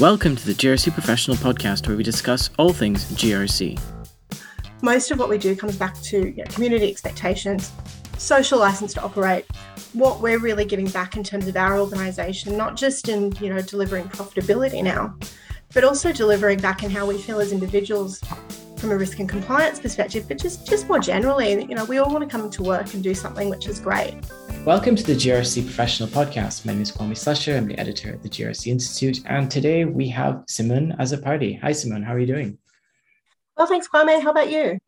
Welcome to the GRC Professional Podcast, where we discuss all things GRC. Most of what we do comes back to you know, community expectations, social license to operate, what we're really giving back in terms of our organisation, not just in you know delivering profitability now, but also delivering back in how we feel as individuals from a risk and compliance perspective, but just just more generally, you know, we all want to come to work and do something which is great. Welcome to the GRC Professional Podcast. My name is Kwame Slusher. I'm the editor at the GRC Institute, and today we have Simon as a party. Hi, Simon. How are you doing? Well, thanks, Kwame. How about you?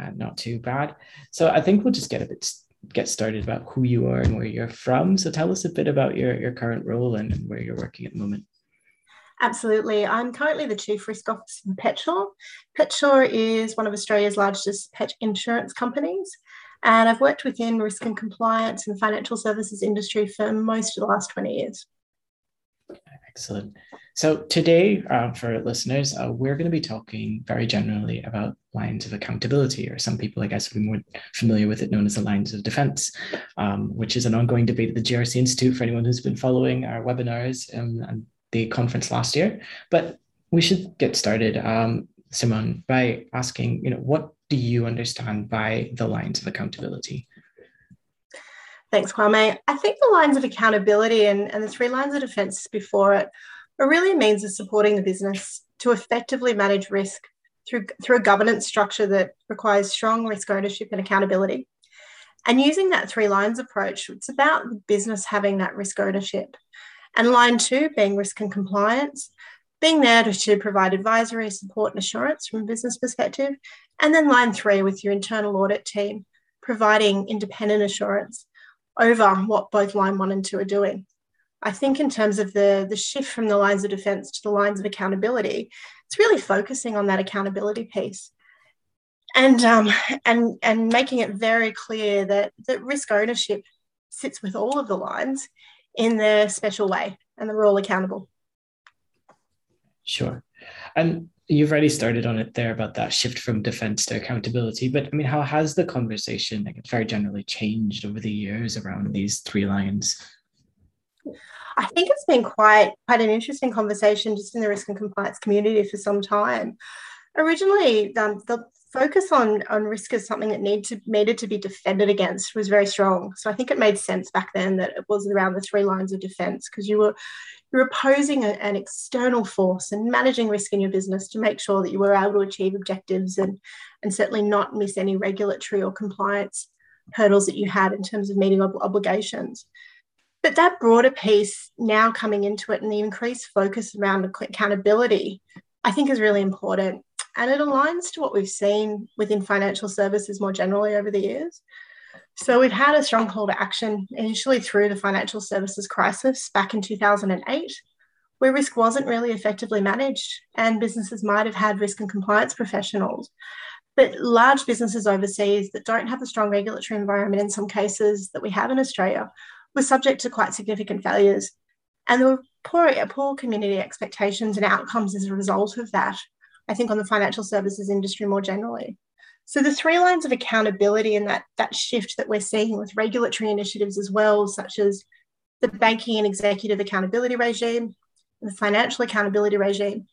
Uh, not too bad. So I think we'll just get a bit get started about who you are and where you're from. So tell us a bit about your your current role and, and where you're working at the moment. Absolutely. I'm currently the Chief Risk Officer for PetSure. PetSure is one of Australia's largest pet insurance companies. And I've worked within risk and compliance and financial services industry for most of the last 20 years. Excellent. So today, uh, for listeners, uh, we're going to be talking very generally about lines of accountability, or some people, I guess, will be more familiar with it known as the lines of defense, um, which is an ongoing debate at the GRC Institute for anyone who's been following our webinars um, and the conference last year. But we should get started, um, Simone, by asking, you know, what do you understand by the lines of accountability? Thanks, Kwame. I think the lines of accountability and, and the three lines of defense before it are really a means of supporting the business to effectively manage risk through, through a governance structure that requires strong risk ownership and accountability. And using that three lines approach, it's about the business having that risk ownership. And line two being risk and compliance, being there to, to provide advisory support and assurance from a business perspective. And then line three with your internal audit team, providing independent assurance over what both line one and two are doing. I think in terms of the, the shift from the lines of defense to the lines of accountability, it's really focusing on that accountability piece and um, and and making it very clear that that risk ownership sits with all of the lines in their special way and they're all accountable. Sure. And you've already started on it there about that shift from defense to accountability. But I mean, how has the conversation, like very generally, changed over the years around these three lines? I think it's been quite quite an interesting conversation just in the risk and compliance community for some time. Originally, um, the focus on on risk as something that needed to needed to be defended against was very strong. So I think it made sense back then that it was around the three lines of defense because you were you're opposing a, an external force and managing risk in your business to make sure that you were able to achieve objectives and and certainly not miss any regulatory or compliance hurdles that you had in terms of meeting ob- obligations. But that broader piece now coming into it and the increased focus around accountability, I think is really important. And it aligns to what we've seen within financial services more generally over the years. So we've had a strong call to action initially through the financial services crisis back in 2008, where risk wasn't really effectively managed and businesses might have had risk and compliance professionals. But large businesses overseas that don't have a strong regulatory environment in some cases that we have in Australia were subject to quite significant failures. And there were poor, poor community expectations and outcomes as a result of that, I think, on the financial services industry more generally. So the three lines of accountability and that, that shift that we're seeing with regulatory initiatives as well, such as the banking and executive accountability regime, the financial accountability regime,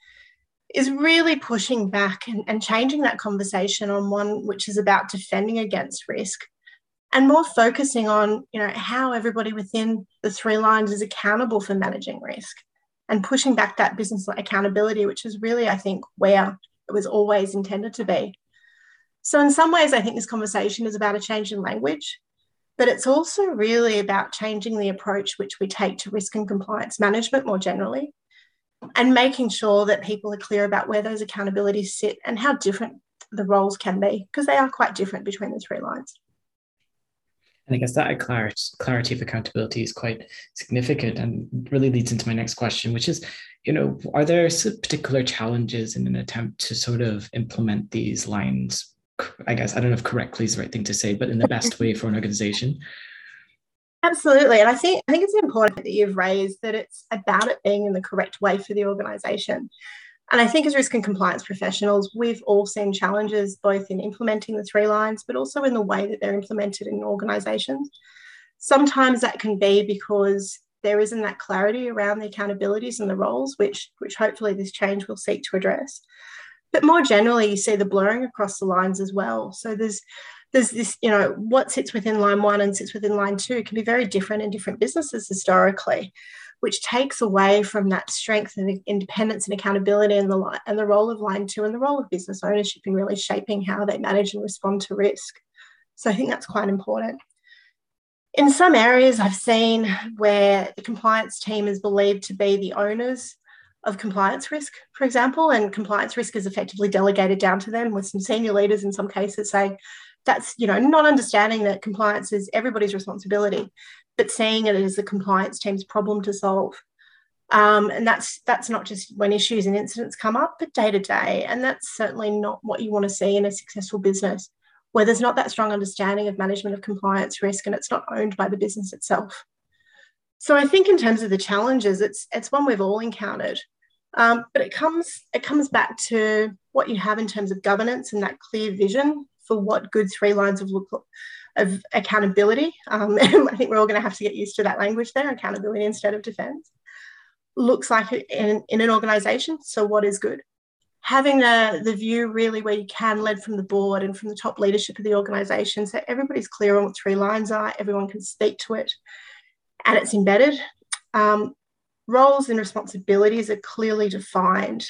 is really pushing back and, and changing that conversation on one which is about defending against risk and more focusing on you know how everybody within the three lines is accountable for managing risk and pushing back that business accountability which is really i think where it was always intended to be so, in some ways, I think this conversation is about a change in language, but it's also really about changing the approach which we take to risk and compliance management more generally, and making sure that people are clear about where those accountabilities sit and how different the roles can be, because they are quite different between the three lines. And I guess that clarity, clarity of accountability is quite significant and really leads into my next question, which is, you know, are there particular challenges in an attempt to sort of implement these lines I guess I don't know if correctly is the right thing to say, but in the best way for an organization. Absolutely. And I think I think it's important that you've raised that it's about it being in the correct way for the organization. And I think as risk and compliance professionals, we've all seen challenges both in implementing the three lines, but also in the way that they're implemented in organizations. Sometimes that can be because there isn't that clarity around the accountabilities and the roles, which which hopefully this change will seek to address. But more generally, you see the blurring across the lines as well. So there's there's this, you know, what sits within line one and sits within line two can be very different in different businesses historically, which takes away from that strength and independence and accountability and the and the role of line two and the role of business ownership in really shaping how they manage and respond to risk. So I think that's quite important. In some areas, I've seen where the compliance team is believed to be the owners of compliance risk, for example, and compliance risk is effectively delegated down to them with some senior leaders in some cases saying, that's you know not understanding that compliance is everybody's responsibility but seeing it as the compliance team's problem to solve. Um, and that's that's not just when issues and incidents come up but day to day. And that's certainly not what you want to see in a successful business where there's not that strong understanding of management of compliance risk and it's not owned by the business itself. So i think in terms of the challenges it's it's one we've all encountered. Um, but it comes it comes back to what you have in terms of governance and that clear vision for what good three lines of look of accountability. Um, I think we're all going to have to get used to that language there, accountability instead of defense. Looks like in, in an organization. So, what is good? Having the, the view really where you can, led from the board and from the top leadership of the organization, so everybody's clear on what three lines are, everyone can speak to it, and it's embedded. Um, roles and responsibilities are clearly defined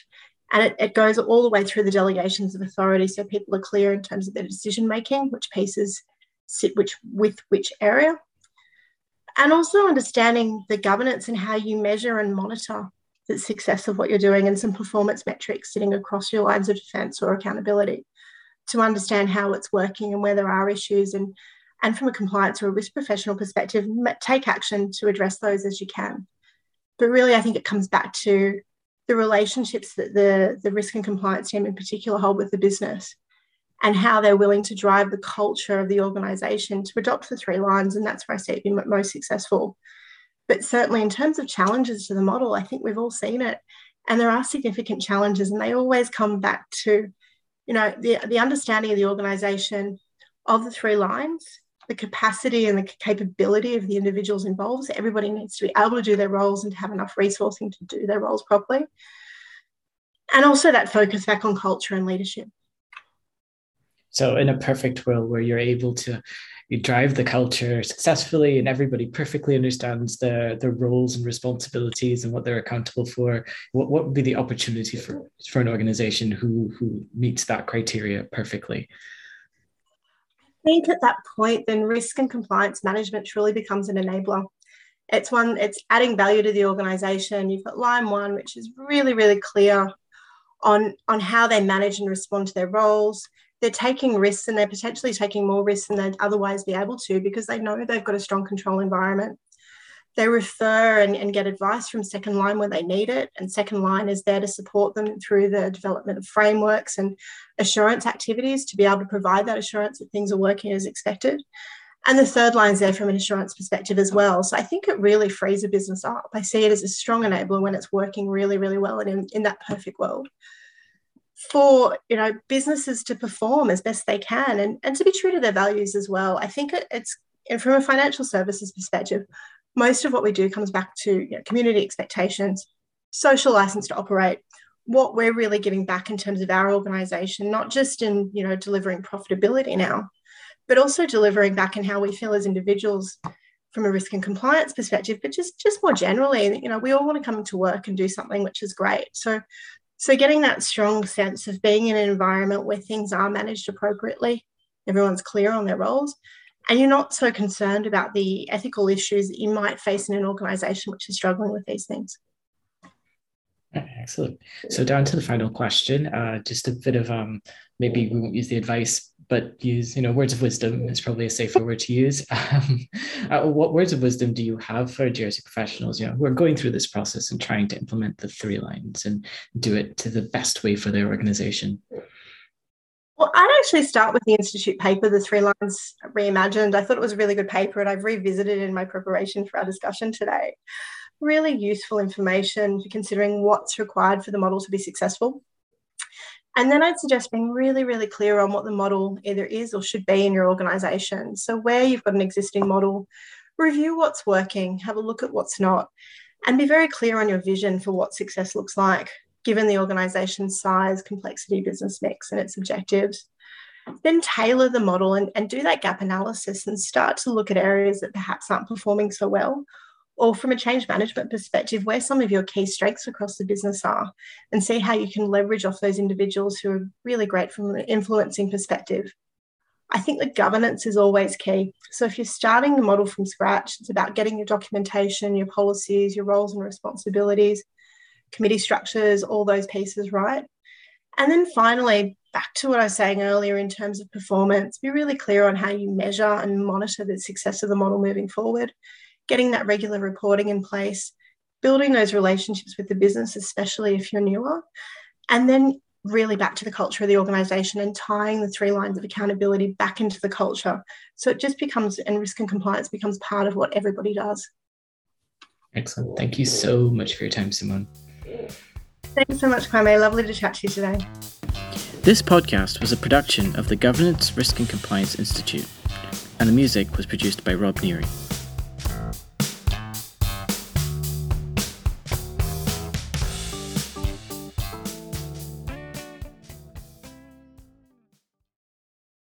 and it, it, goes all the way through the delegations of authority so people are clear in terms of their decision making, which pieces sit which with which area. And also understanding the governance and how you measure and monitor the success of what you're doing and some performance metrics sitting across your lines of defense or accountability to understand how it's working and where there are issues and and from a compliance or a risk professional perspective, take action to address those as you can. But really, I think it comes back to the relationships that the, the risk and compliance team in particular hold with the business and how they're willing to drive the culture of the organization to adopt the three lines. And that's where I see it being most successful. But certainly, in terms of challenges to the model, I think we've all seen it. And there are significant challenges, and they always come back to, you know, the, the understanding of the organization of the three lines the capacity and the capability of the individuals involved. So everybody needs to be able to do their roles and to have enough resourcing to do their roles properly. And also that focus back on culture and leadership. So, in a perfect world where you're able to you drive the culture successfully and everybody perfectly understands their, their roles and responsibilities and what they're accountable for, what, what would be the opportunity for, for an organization who, who meets that criteria perfectly? I think at that point, then risk and compliance management truly becomes an enabler. It's one, it's adding value to the organization. You've got line one, which is really, really clear on, on how they manage and respond to their roles. They're taking risks and they're potentially taking more risks than they'd otherwise be able to because they know they've got a strong control environment. They refer and, and, get advice from second line when they need it and second line is there to support them through the development of frameworks and assurance activities to be able to provide that assurance that things are working as expected. And the third line is there from an assurance perspective as well. So i think it really frees a business up. I see it as a strong enabler when it's working really really well and in, in that perfect world for you know businesses to perform as best they can and, and to be true to their values as well i think it, it's and from a financial services perspective most of what we do comes back to you know, community expectations, social license to operate, what we're really giving back in terms of our organization, not just in you know delivering profitability now, but also delivering back in how we feel as individuals from a risk and compliance perspective, but just just more generally, you know, we all want to come to work and do something which is great. So so getting that strong sense of being in an environment where things are managed appropriately, everyone's clear on their roles, and you're not so concerned about the ethical issues that you might face in an organization which is struggling with these things. Excellent. So down to the final question, uh, just a bit of um, maybe we won't use the advice, but use you know words of wisdom is probably a safer word to use. Um, uh, what words of wisdom do you have for GRC professionals? You know, who are going through this process and trying to implement the three lines and do it to the best way for their organization. Well, I'd actually start with the Institute paper, The Three Lines Reimagined. I thought it was a really good paper and I've revisited in my preparation for our discussion today. Really useful information for considering what's required for the model to be successful. And then I'd suggest being really, really clear on what the model either is or should be in your organization. So, where you've got an existing model, review what's working, have a look at what's not, and be very clear on your vision for what success looks like, given the organization's size, complexity, business mix, and its objectives. Then tailor the model and, and do that gap analysis and start to look at areas that perhaps aren't performing so well or from a change management perspective, where some of your key strengths across the business are, and see how you can leverage off those individuals who are really great from an influencing perspective. I think the governance is always key. So if you're starting the model from scratch, it's about getting your documentation, your policies, your roles and responsibilities, committee structures, all those pieces right. And then finally, back to what I was saying earlier in terms of performance, be really clear on how you measure and monitor the success of the model moving forward getting that regular reporting in place, building those relationships with the business, especially if you're newer, and then really back to the culture of the organization and tying the three lines of accountability back into the culture. So it just becomes, and risk and compliance becomes part of what everybody does. Excellent. Thank you so much for your time, Simone. Thanks so much, Kwame. Lovely to chat to you today. This podcast was a production of the Governance, Risk and Compliance Institute, and the music was produced by Rob Neary.